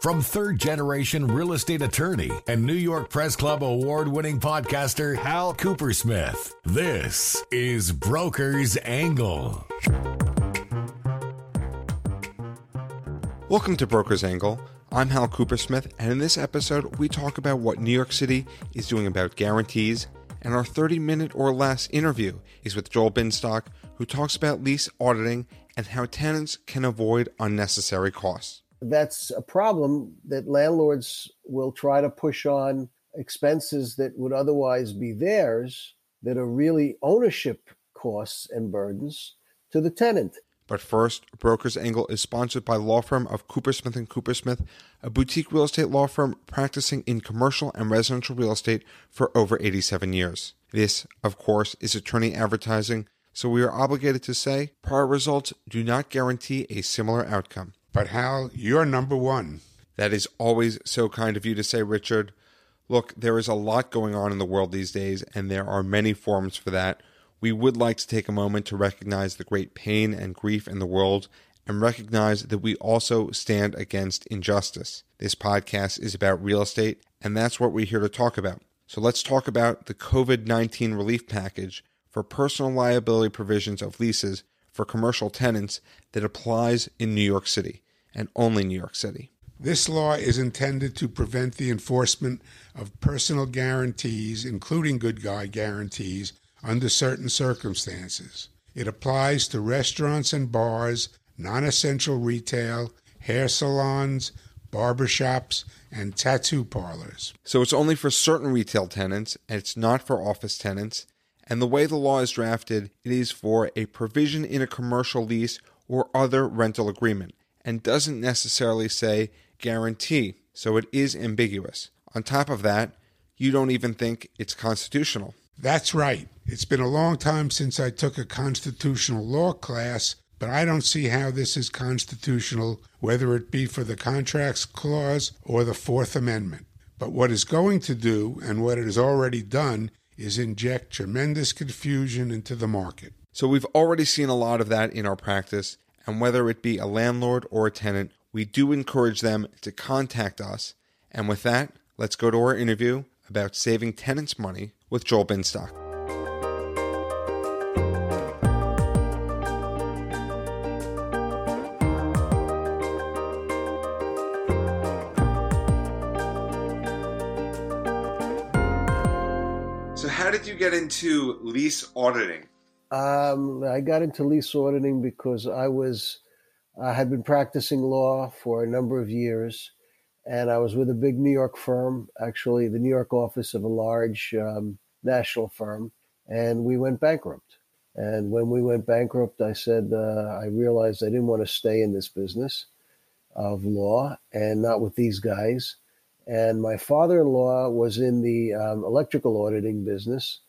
From third generation real estate attorney and New York Press Club award winning podcaster Hal Coopersmith, this is Broker's Angle. Welcome to Broker's Angle. I'm Hal Coopersmith, and in this episode, we talk about what New York City is doing about guarantees. And our 30 minute or less interview is with Joel Binstock, who talks about lease auditing and how tenants can avoid unnecessary costs that's a problem that landlords will try to push on expenses that would otherwise be theirs that are really ownership costs and burdens to the tenant. But first, Broker's Angle is sponsored by law firm of Coopersmith and Coopersmith, a boutique real estate law firm practicing in commercial and residential real estate for over 87 years. This, of course, is attorney advertising, so we are obligated to say prior results do not guarantee a similar outcome. But Hal, you're number one. That is always so kind of you to say, Richard. Look, there is a lot going on in the world these days, and there are many forms for that. We would like to take a moment to recognize the great pain and grief in the world and recognize that we also stand against injustice. This podcast is about real estate, and that's what we're here to talk about. So let's talk about the COVID 19 relief package for personal liability provisions of leases for commercial tenants that applies in New York City and only New York City. This law is intended to prevent the enforcement of personal guarantees, including good guy guarantees, under certain circumstances. It applies to restaurants and bars, non essential retail, hair salons, barbershops, and tattoo parlors. So it's only for certain retail tenants, and it's not for office tenants. And the way the law is drafted, it is for a provision in a commercial lease or other rental agreement and doesn't necessarily say guarantee, so it is ambiguous. On top of that, you don't even think it's constitutional. That's right. It's been a long time since I took a constitutional law class, but I don't see how this is constitutional, whether it be for the Contracts Clause or the Fourth Amendment. But what it's going to do, and what it has already done, is inject tremendous confusion into the market. So we've already seen a lot of that in our practice, and whether it be a landlord or a tenant, we do encourage them to contact us. And with that, let's go to our interview about saving tenants money with Joel Binstock. Did you get into lease auditing? Um, I got into lease auditing because I was I had been practicing law for a number of years, and I was with a big New York firm, actually the New York office of a large um, national firm, and we went bankrupt. And when we went bankrupt, I said uh, I realized I didn't want to stay in this business of law and not with these guys. And my father-in-law was in the um, electrical auditing business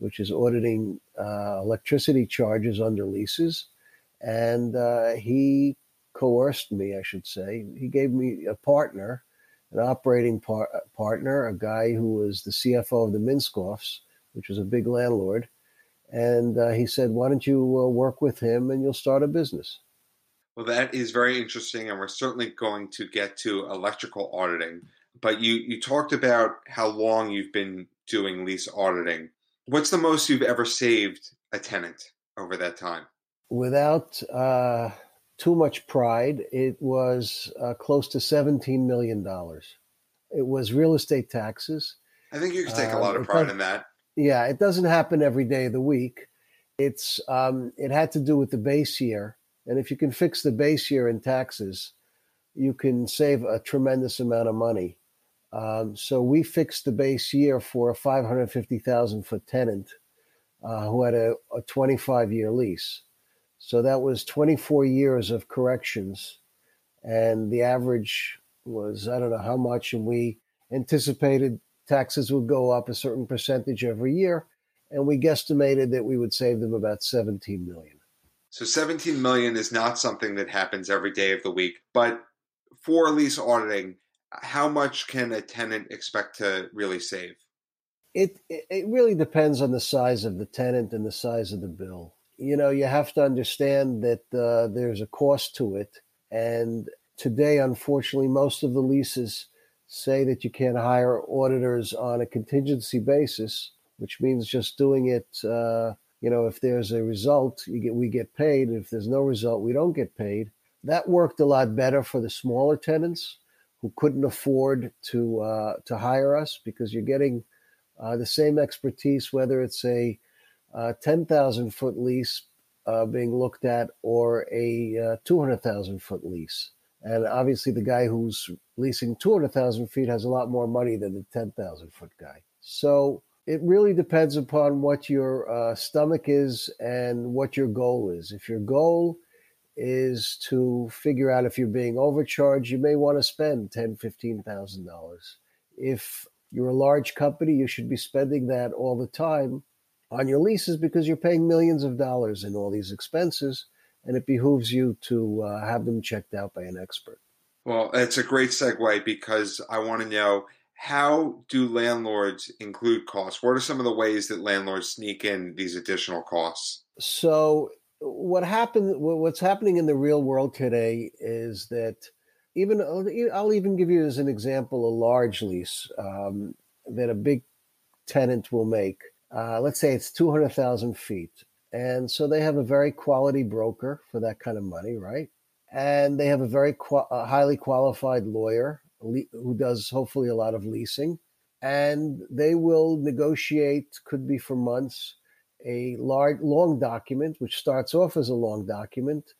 which is auditing uh, electricity charges under leases. And uh, he coerced me, I should say. He gave me a partner, an operating par- partner, a guy who was the CFO of the Minskoffs, which was a big landlord. And uh, he said, Why don't you uh, work with him and you'll start a business? Well, that is very interesting, and we're certainly going to get to electrical auditing. But you, you talked about how long you've been doing lease auditing. What's the most you've ever saved a tenant over that time? Without uh, too much pride, it was uh, close to $17 million. It was real estate taxes. I think you can take a lot of pride in that. Yeah, it doesn't happen every day of the week. It's um, it had to do with the base year, and if you can fix the base year in taxes, you can save a tremendous amount of money. Um, so we fixed the base year for a 550,000 foot tenant uh, who had a, a 25 year lease. So that was 24 years of corrections. And the average was, I don't know how much. And we anticipated taxes would go up a certain percentage every year. And we guesstimated that we would save them about 17 million. So 17 million is not something that happens every day of the week. But for lease auditing, how much can a tenant expect to really save? It it really depends on the size of the tenant and the size of the bill. you know, you have to understand that uh, there's a cost to it. And today, unfortunately, most of the leases say that you can't hire auditors on a contingency basis, which means just doing it. Uh, you know, if there's a result, get we get paid. If there's no result, we don't get paid. That worked a lot better for the smaller tenants who couldn't afford to uh, to hire us because you're getting uh, the same expertise, whether it's a uh, 10,000 foot lease uh, being looked at or a uh, 200,000 foot lease. And obviously, the guy who's leasing 200,000 feet has a lot more money than the 10,000 foot guy. So it really depends upon what your uh, stomach is and what your goal is. If your goal is to figure out if you're being overcharged, you may want to spend ten, fifteen thousand dollars. If you're a large company, you should be spending that all the time on your leases because you're paying millions of dollars in all these expenses, and it behooves you to uh, have them checked out by an expert. Well, it's a great segue because I want to know how do landlords include costs? What are some of the ways that landlords sneak in these additional costs? So, what happened? What's happening in the real world today is that even I'll even give you as an example a large lease um, that a big tenant will make uh, let's say it's 200,000 feet. And so they have a very quality broker for that kind of money, right? And they have a very a highly qualified lawyer le- who does hopefully a lot of leasing. And they will negotiate, could be for months, a large, long document, which starts off as a long document,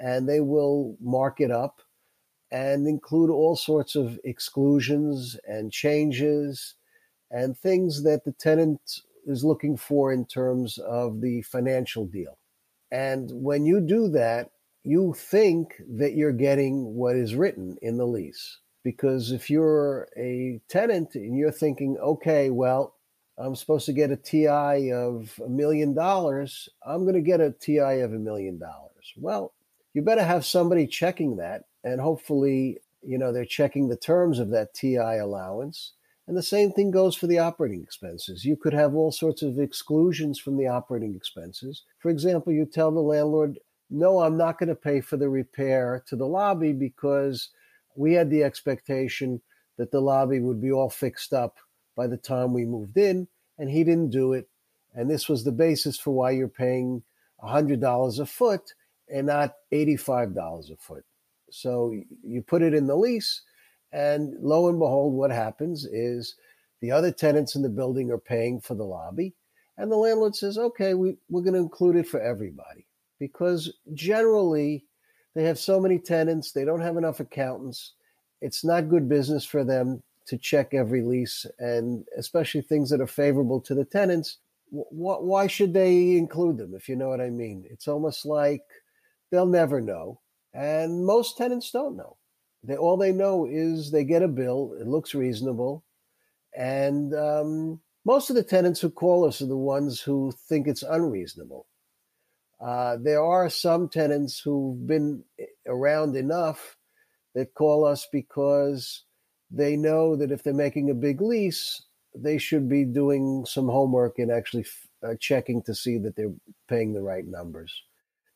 and they will mark it up and include all sorts of exclusions and changes and things that the tenant is looking for in terms of the financial deal. And when you do that, you think that you're getting what is written in the lease. Because if you're a tenant and you're thinking, okay, well, I'm supposed to get a TI of a million dollars, I'm going to get a TI of a million dollars. Well, you better have somebody checking that. And hopefully, you know, they're checking the terms of that TI allowance and the same thing goes for the operating expenses. You could have all sorts of exclusions from the operating expenses. For example, you tell the landlord, no, I'm not going to pay for the repair to the lobby because we had the expectation that the lobby would be all fixed up by the time we moved in, and he didn't do it. And this was the basis for why you're paying $100 a foot and not $85 a foot. So you put it in the lease and lo and behold, what happens is the other tenants in the building are paying for the lobby. And the landlord says, okay, we, we're going to include it for everybody. Because generally, they have so many tenants, they don't have enough accountants. It's not good business for them to check every lease, and especially things that are favorable to the tenants. Why should they include them, if you know what I mean? It's almost like they'll never know. And most tenants don't know. They, all they know is they get a bill, it looks reasonable, and um, most of the tenants who call us are the ones who think it's unreasonable. Uh, there are some tenants who've been around enough that call us because they know that if they're making a big lease, they should be doing some homework and actually uh, checking to see that they're paying the right numbers.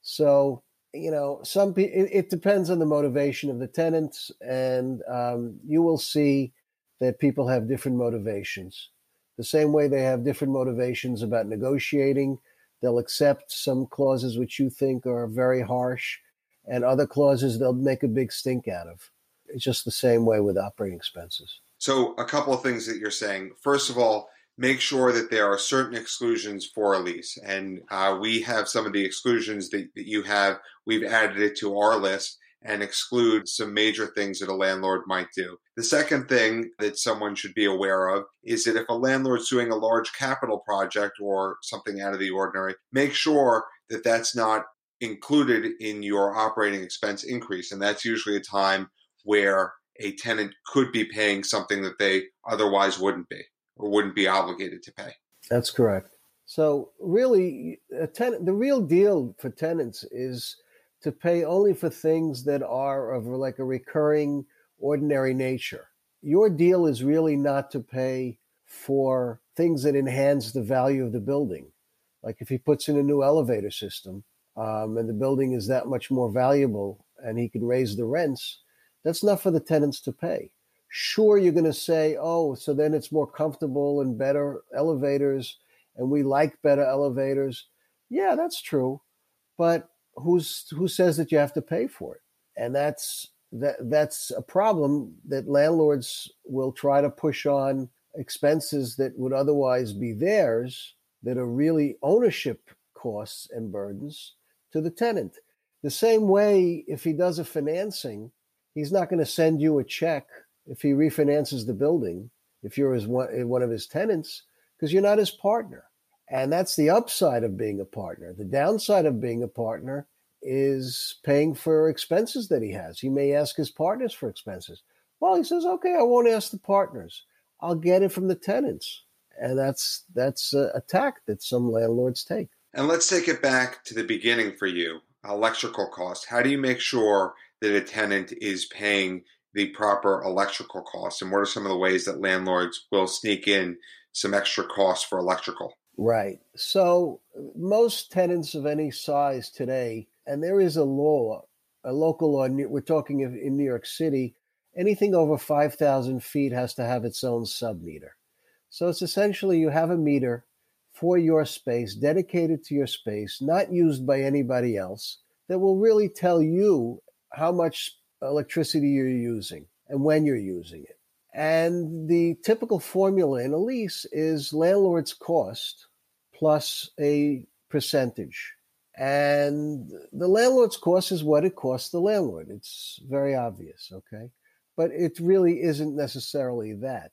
So you know, some it, it, depends on the motivation of the tenants, and um, you will see that people have different motivations. The same way they have different motivations about negotiating, they'll accept some clauses which you think are very harsh, and other clauses they'll make a big stink out of. It's just the same way with operating expenses. So, a couple of things that you're saying. First of all, make sure that there are certain exclusions for a lease. And uh, we have some of the exclusions that, that you have. We've added it to our list and exclude some major things that a landlord might do. The second thing that someone should be aware of is that if a landlord's doing a large capital project or something out of the ordinary, make sure that that's not included in your operating expense increase. And that's usually a time where a tenant could be paying something that they otherwise wouldn't be or wouldn't be obligated to pay. That's correct. So really, tenant, the real deal for tenants is to pay only for things that are of like a recurring, ordinary nature. Your deal is really not to pay for things that enhance the value of the building. Like if he puts in a new elevator system um, and the building is that much more valuable and he can raise the rents, that's not for the tenants to pay. Sure, you're going to say, oh, so then it's more comfortable and better elevators, and we like better elevators. Yeah, that's true, but who's who says that you have to pay for it? And that's that that's a problem that landlords will try to push on expenses that would otherwise be theirs that are really ownership costs and burdens to the tenant. The same way, if he does a financing, he's not going to send you a check if he refinances the building, if you're his one, eh, one of his tenants, because you're not his partner. And that's the upside of being a partner. The downside of being a partner is paying for expenses that he has. He may ask his partners for expenses. Well, he says, okay, I won't ask the partners. I'll get it from the tenants. And that's that's a tack that some landlords take. And let's take it back to the beginning for you. Electrical costs. How do you make sure that a tenant is paying the proper electrical costs? And what are some of the ways that landlords will sneak in some extra costs for electrical? Right. So most tenants of any size today and there is a law, a local law. We're talking in New York City. Anything over five thousand feet has to have its own sub meter. So it's essentially you have a meter for your space, dedicated to your space, not used by anybody else, that will really tell you how much electricity you're using and when you're using it. And the typical formula in a lease is landlord's cost plus a percentage. And the landlord's cost is what it costs the landlord. It's very obvious, okay? But it really isn't necessarily that.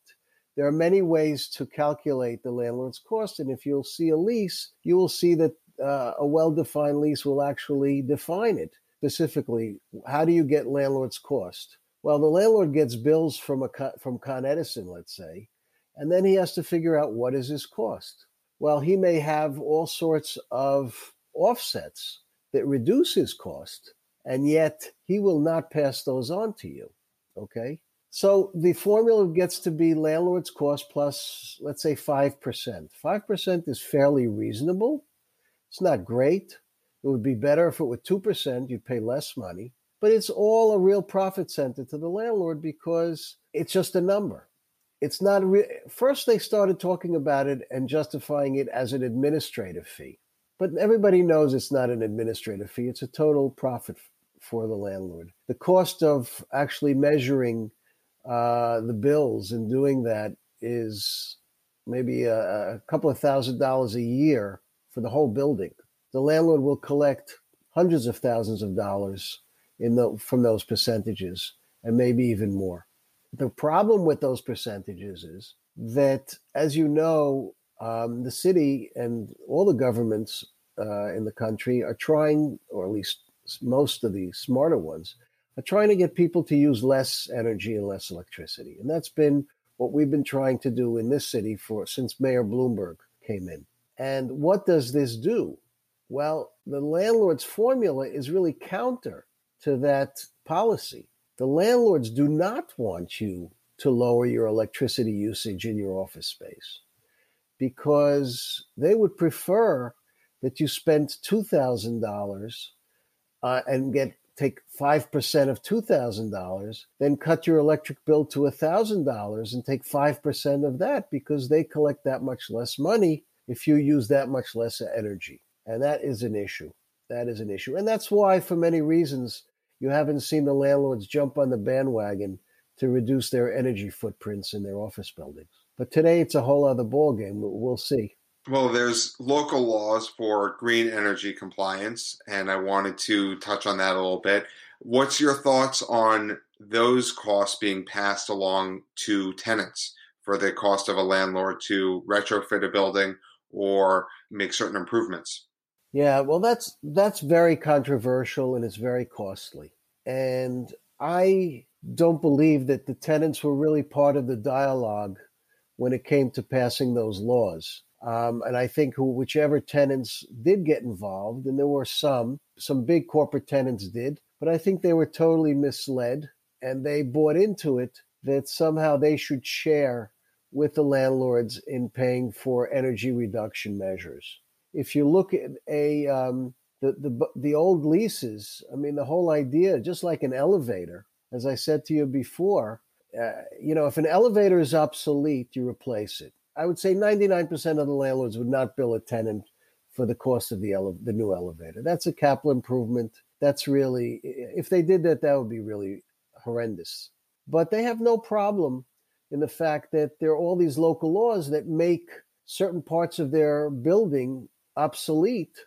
There are many ways to calculate the landlord's cost. And if you'll see a lease, you will see that uh, a well defined lease will actually define it specifically. How do you get landlord's cost? Well, the landlord gets bills from, a, from Con Edison, let's say, and then he has to figure out what is his cost. Well, he may have all sorts of offsets that reduce his cost, and yet he will not pass those on to you. Okay. So the formula gets to be landlord's cost plus, let's say, 5%. 5% is fairly reasonable. It's not great. It would be better if it were 2%, you'd pay less money. But it's all a real profit center to the landlord because it's just a number. It's not re- first they started talking about it and justifying it as an administrative fee. But everybody knows it's not an administrative fee, it's a total profit for the landlord. The cost of actually measuring uh, the bills and doing that is maybe a, a couple of thousand dollars a year for the whole building. The landlord will collect hundreds of thousands of dollars in the, from those percentages and maybe even more. The problem with those percentages is that, as you know, um, the city and all the governments uh, in the country are trying, or at least most of the smarter ones, are trying to get people to use less energy and less electricity. And that's been what we've been trying to do in this city for since Mayor Bloomberg came in. And what does this do? Well, the landlord's formula is really counter to that policy. The landlords do not want you to lower your electricity usage in your office space because they would prefer that you spend $2,000 uh, and get take 5% of $2,000, then cut your electric bill to $1,000 and take 5% of that because they collect that much less money if you use that much less energy. And that is an issue. That is an issue. And that's why, for many reasons, you haven't seen the landlords jump on the bandwagon to reduce their energy footprints in their office buildings. But today it's a whole other ballgame. We'll see. Well, there's local laws for green energy compliance, and I wanted to touch on that a little bit. What's your thoughts on those costs being passed along to tenants for the cost of a landlord to retrofit a building or make certain improvements? Yeah, well, that's that's very controversial and it's very costly. And I don't believe that the tenants were really part of the dialogue when it came to passing those laws. Um, and I think whichever tenants did get involved, and there were some, some big corporate tenants did, but I think they were totally misled and they bought into it that somehow they should share with the landlords in paying for energy reduction measures. If you look at a um, the, the the old leases, I mean, the whole idea, just like an elevator, as I said to you before, uh, you know, if an elevator is obsolete, you replace it. I would say 99% of the landlords would not bill a tenant for the cost of the ele- the new elevator. That's a capital improvement. That's really, if they did that, that would be really horrendous. But they have no problem in the fact that there are all these local laws that make certain parts of their building obsolete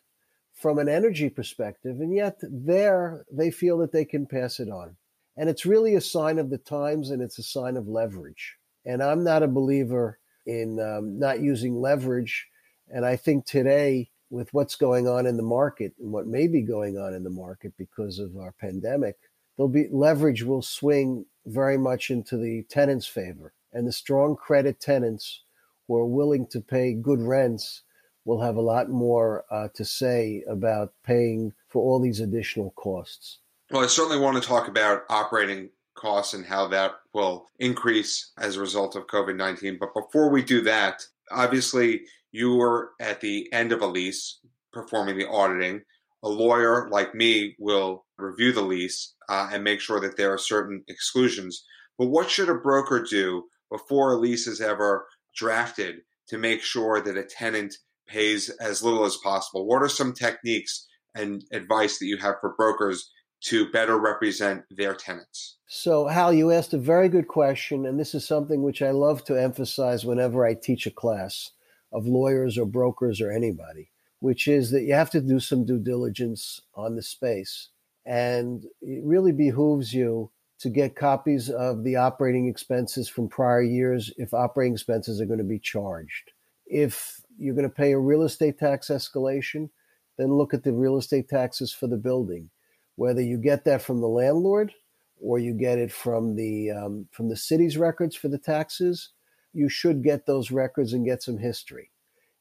from an energy perspective, and yet there they feel that they can pass it on. And it's really a sign of the times and it's a sign of leverage. And I'm not a believer in um, not using leverage. And I think today, with what's going on in the market and what may be going on in the market because of our pandemic, there'll be leverage will swing very much into the tenant's favor. And the strong credit tenants who are willing to pay good rents will have a lot more uh, to say about paying for all these additional costs. Well, I certainly want to talk about operating costs and how that will increase as a result of COVID 19. But before we do that, obviously, you were at the end of a lease performing the auditing. A lawyer like me will review the lease uh, and make sure that there are certain exclusions. But what should a broker do before a lease is ever drafted to make sure that a tenant pays as little as possible? What are some techniques and advice that you have for brokers to better represent their tenants? So, Hal, you asked a very good question, and this is something which I love to emphasize whenever I teach a class of lawyers or brokers or anybody, which is that you have to do some due diligence on the space. And it really behooves you to get copies of the operating expenses from prior years if operating expenses are going to be charged. If you're going to pay a real estate tax escalation, then look at the real estate taxes for the building whether you get that from the landlord or you get it from the um, from the city's records for the taxes, you should get those records and get some history.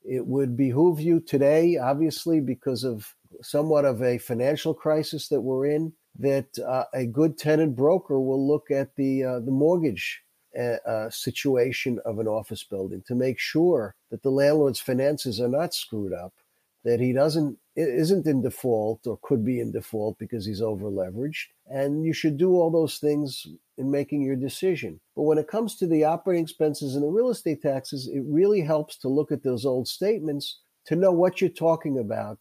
It would behoove you today, obviously, because of somewhat of a financial crisis that we're in, that uh, a good tenant broker will look at the uh, the mortgage uh situation of an office building to make sure that the landlord's finances are not screwed up that he doesn't isn't in default or could be in default because he's over leveraged and you should do all those things in making your decision. But when it comes to the operating expenses and the real estate taxes it really helps to look at those old statements to know what you're talking about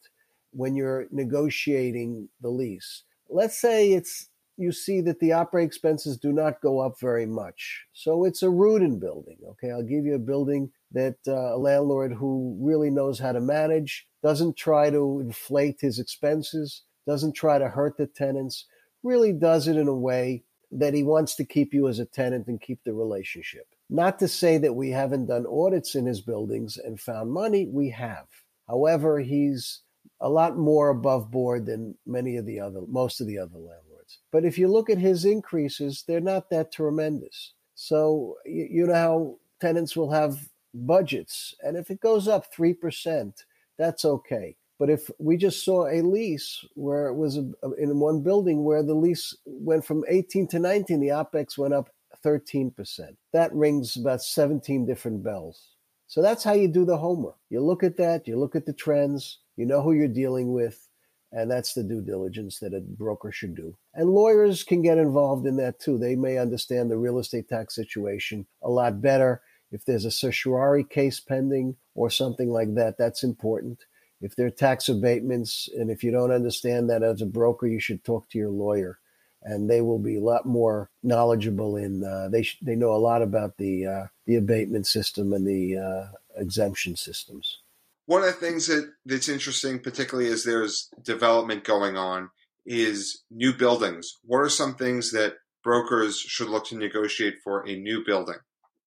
when you're negotiating the lease. Let's say it's you see that the operating expenses do not go up very much so it's a Rudin building okay i'll give you a building that uh, a landlord who really knows how to manage doesn't try to inflate his expenses, doesn't try to hurt the tenants, really does it in a way that he wants to keep you as a tenant and keep the relationship. Not to say that we haven't done audits in his buildings and found money, we have. However, he's a lot more above board than many of the other, most of the other landlords. But if you look at his increases, they're not that tremendous. So you know how tenants will have budgets, and if it goes up 3%, that's okay. But if we just saw a lease where it was a, in one building where the lease went from 18 to 19, the OPEX went up 13%. That rings about 17 different bells. So that's how you do the homework. You look at that, you look at the trends, you know who you're dealing with, and that's the due diligence that a broker should do. And lawyers can get involved in that too. They may understand the real estate tax situation a lot better if there's a certiorari case pending or something like that, that's important. If there are tax abatements, and if you don't understand that as a broker, you should talk to your lawyer, and they will be a lot more knowledgeable in. Uh, they sh- they know a lot about the uh, the abatement system and the uh, exemption systems. One of the things that that's interesting, particularly is there's development going on, is new buildings. What are some things that brokers should look to negotiate for a new building?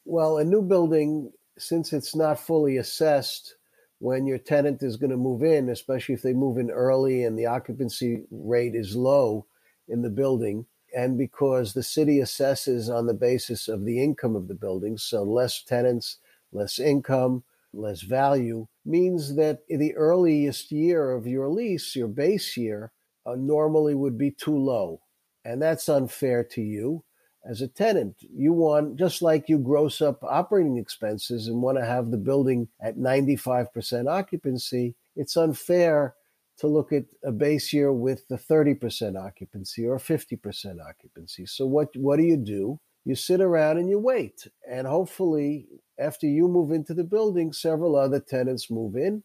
Well, a new building, since it's not fully assessed when your tenant is going to move in, especially if they move in early and the occupancy rate is low in the building, and because the city assesses on the basis of the income of the building, so less tenants, less income, less value, means that the earliest year of your lease, your base year, uh, normally would be too low. And that's unfair to you as a tenant. You want, just like you gross up operating expenses and want to have the building at 95% occupancy, it's unfair to look at a base year with the 30% occupancy or 50% occupancy. So what what do you do? You sit around and you wait. And hopefully after you move into the building, several other tenants move in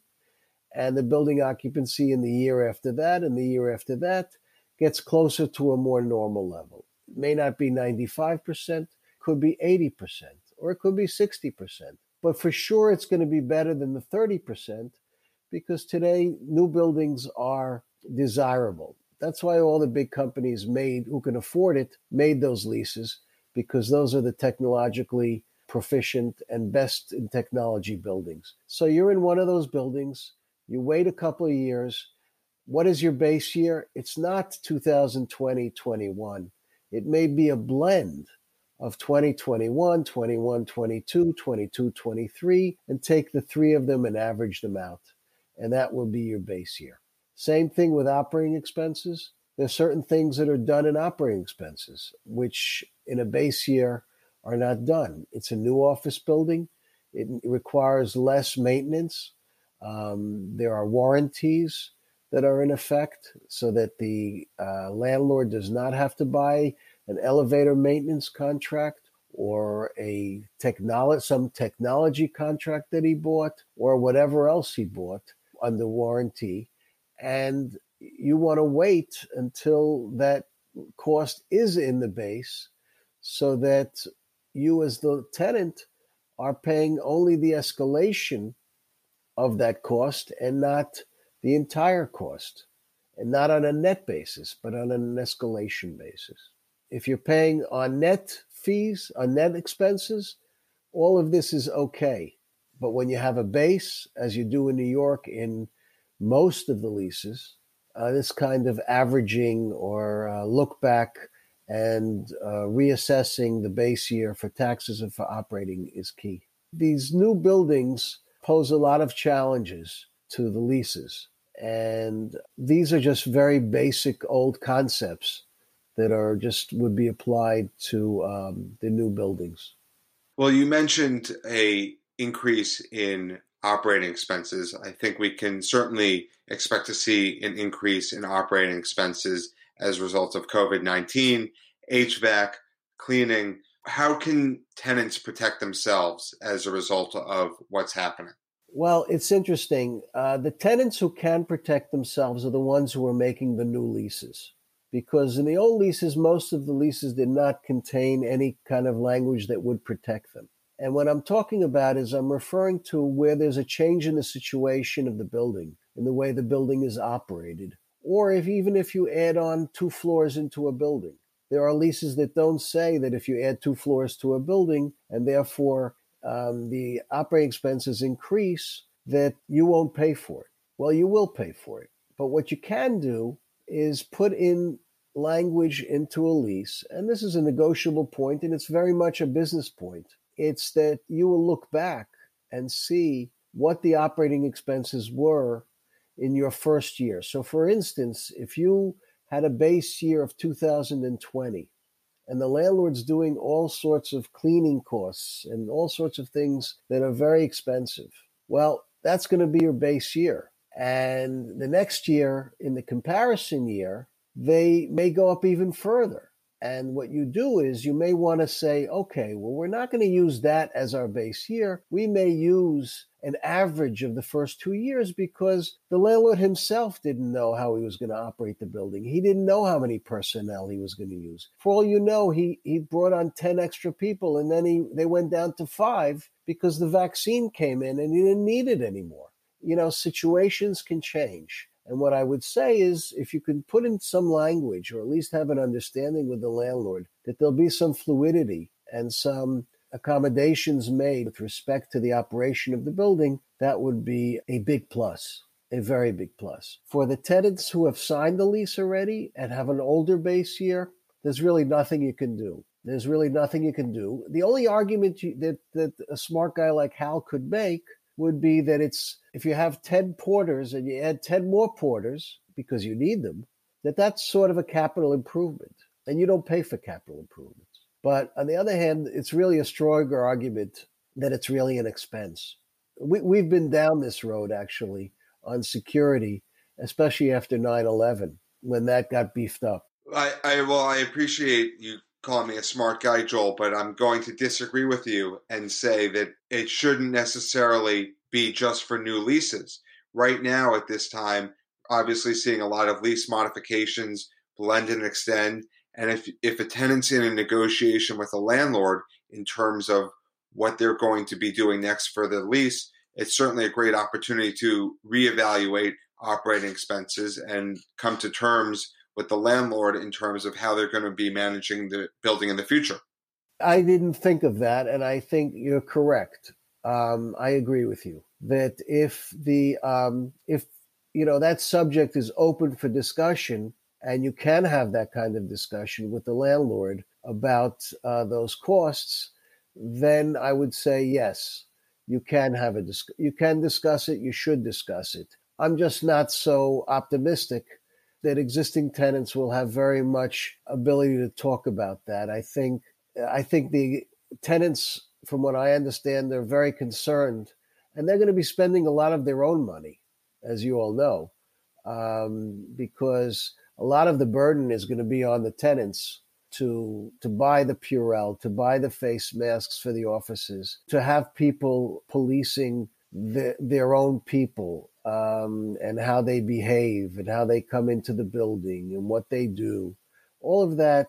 and the building occupancy in the year after that and the year after that gets closer to a more normal level. It may not be 95%, could be 80%, or it could be 60%. But for sure, it's going to be better than the 30% because today new buildings are desirable. That's why all the big companies made, who can afford it, made those leases because those are the technologically proficient and best in technology buildings. So you're in one of those buildings, you wait a couple of years. What is your base year? It's not 2020 21. It may be a blend of 2021, 21, 22, 22, 23, and take the three of them and average them out. And that will be your base year. Same thing with operating expenses. There's certain things that are done in operating expenses, which in a base year are not done. It's a new office building. It requires less maintenance. Um, there are warranties that are in effect so that the uh, landlord does not have to buy an elevator maintenance contract or a technology some technology contract that he bought or whatever else he bought under warranty. And you want to wait until that cost is in the base so that you as the tenant are paying only the escalation of that cost and not the entire cost and not on a net basis but on an escalation basis if you're paying on net fees, on net expenses, all of this is okay. But when you have a base, as you do in New York in most of the leases, uh, this kind of averaging or uh, look back and uh, reassessing the base year for taxes and for operating is key. These new buildings pose a lot of challenges to the leases. And these are just very basic old concepts that are just would be applied to um, the new buildings. Well, you mentioned a increase in operating expenses. I think we can certainly expect to see an increase in operating expenses as a result of COVID 19, HVAC, cleaning. How can tenants protect themselves as a result of what's happening? Well, it's interesting. Uh, the tenants who can protect themselves are the ones who are making the new leases because in the old leases, most of the leases did not contain any kind of language that would protect them. And what I'm talking about is I'm referring to where there's a change in the situation of the building, in the way the building is operated, or if even if you add on two floors into a building. There are leases that don't say that if you add two floors to a building and therefore um, the operating expenses increase, that you won't pay for it. Well, you will pay for it. But what you can do is put in language into a lease, and this is a negotiable point, and it's very much a business point. It's that you will look back and see what the operating expenses were in your first year. So, for instance, if you had a base year of 2020 and the landlord's doing all sorts of cleaning costs and all sorts of things that are very expensive, well, that's going to be your base year. And the next year, in the comparison year, they may go up even further. And what you do is you may want to say, okay, well, we're not going to use that as our base year. We may use an average of the first two years because the landlord himself didn't know how he was going to operate the building. He didn't know how many personnel he was going to use. For all you know, he, he brought on 10 extra people and then he, they went down to five because the vaccine came in and he didn't need it anymore. You know, situations can change. And what I would say is if you can put in some language or at least have an understanding with the landlord that there'll be some fluidity and some accommodations made with respect to the operation of the building, that would be a big plus, a very big plus. For the tenants who have signed the lease already and have an older base year, there's really nothing you can do. There's really nothing you can do. The only argument you, that, that a smart guy like Hal could make would be that it's if you have 10 porters and you add 10 more porters because you need them, that that's sort of a capital improvement. And you don't pay for capital improvements. But on the other hand, it's really a stronger argument that it's really an expense. We, we've been down this road actually on security, especially after 9 11 when that got beefed up. I, I well, I appreciate you calling me a smart guy, Joel, but I'm going to disagree with you and say that it shouldn't necessarily be just for new leases. Right now, at this time, obviously seeing a lot of lease modifications, blend and extend. And if if a tenant's in a negotiation with a landlord in terms of what they're going to be doing next for the lease, it's certainly a great opportunity to reevaluate operating expenses and come to terms with the landlord in terms of how they're going to be managing the building in the future. I didn't think of that, and I think you're correct. Um, I agree with you that if the um, if you know that subject is open for discussion, and you can have that kind of discussion with the landlord about uh, those costs, then I would say yes, you can have a dis- you can discuss it. You should discuss it. I'm just not so optimistic that existing tenants will have very much ability to talk about that. I think I think the tenants, from what I understand, they're very concerned, and they're going to be spending a lot of their own money, as you all know, um, because a lot of the burden is going to be on the tenants to to buy the Purell, to buy the face masks for the offices, to have people policing the, their own people um, and how they behave and how they come into the building and what they do. All of that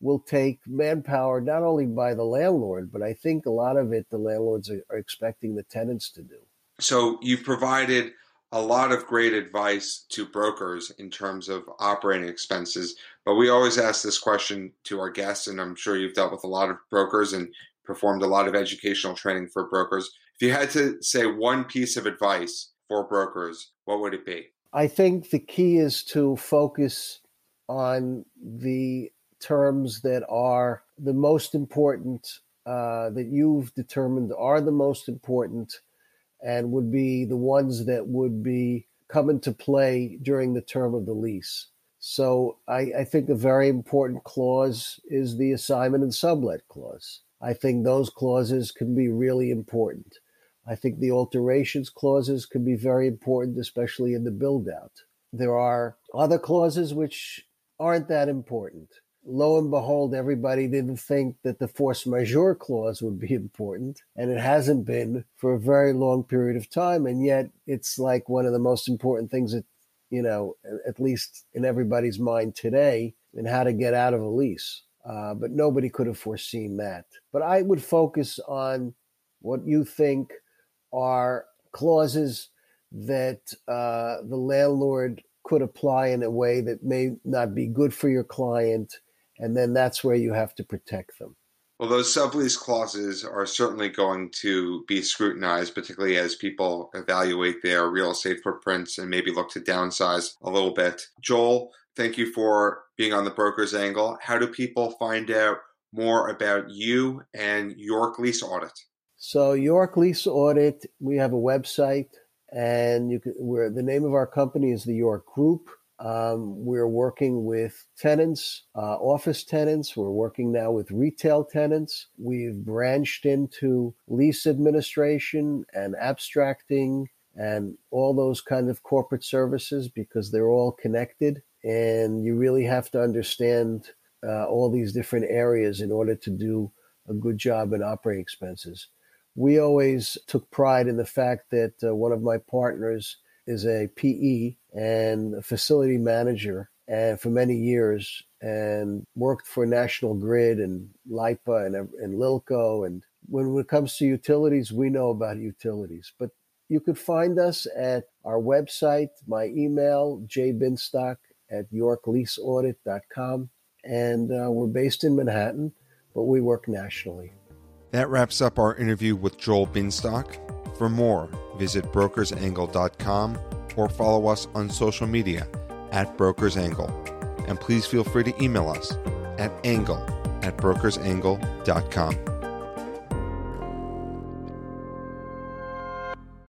will take manpower, not only by the landlord, but I think a lot of it the landlords are, are expecting the tenants to do. So you've provided a lot of great advice to brokers in terms of operating expenses. But we always ask this question to our guests, and I'm sure you've dealt with a lot of brokers and performed a lot of educational training for brokers. If you had to say one piece of advice for brokers, what would it be? I think the key is to focus on the terms that are the most important, uh, that you've determined are the most important, and would be the ones that would be come into play during the term of the lease. So I, I think a very important clause is the assignment and sublet clause. I think those clauses can be really important. I think the alterations clauses can be very important, especially in the build out. There are other clauses which aren't that important. Lo and behold, everybody didn't think that the force majeure clause would be important, and it hasn't been for a very long period of time. And yet, it's like one of the most important things that, you know, at least in everybody's mind today, in how to get out of a lease. Uh, but nobody could have foreseen that. But I would focus on what you think are clauses that uh, the landlord could apply in a way that may not be good for your client, and then that's where you have to protect them. Well, those sublease clauses are certainly going to be scrutinized, particularly as people evaluate their real estate footprints and maybe look to downsize a little bit. Joel, thank you for being on the broker's angle. How do people find out more about you and York Lease Audit? So York Lease Audit, we have a website, and you can. The name of our company is the York Group. Um, we're working with tenants, uh, office tenants. We're working now with retail tenants. We've branched into lease administration and abstracting and all those kind of corporate services because they're all connected. And you really have to understand uh, all these different areas in order to do a good job in operating expenses we always took pride in the fact that uh, one of my partners is a PE and facility manager and for many years and worked for National Grid and LIPA and, and Lilco. And when it comes to utilities, we know about utilities. But you could find us at our website, my email, jbinstock at yorkleaseaudit.com. And uh, we're based in Manhattan, but we work nationally. That wraps up our interview with Joel Binstock. For more, visit brokersangle.com or follow us on social media at brokersangle. And please feel free to email us at angle at brokersangle.com.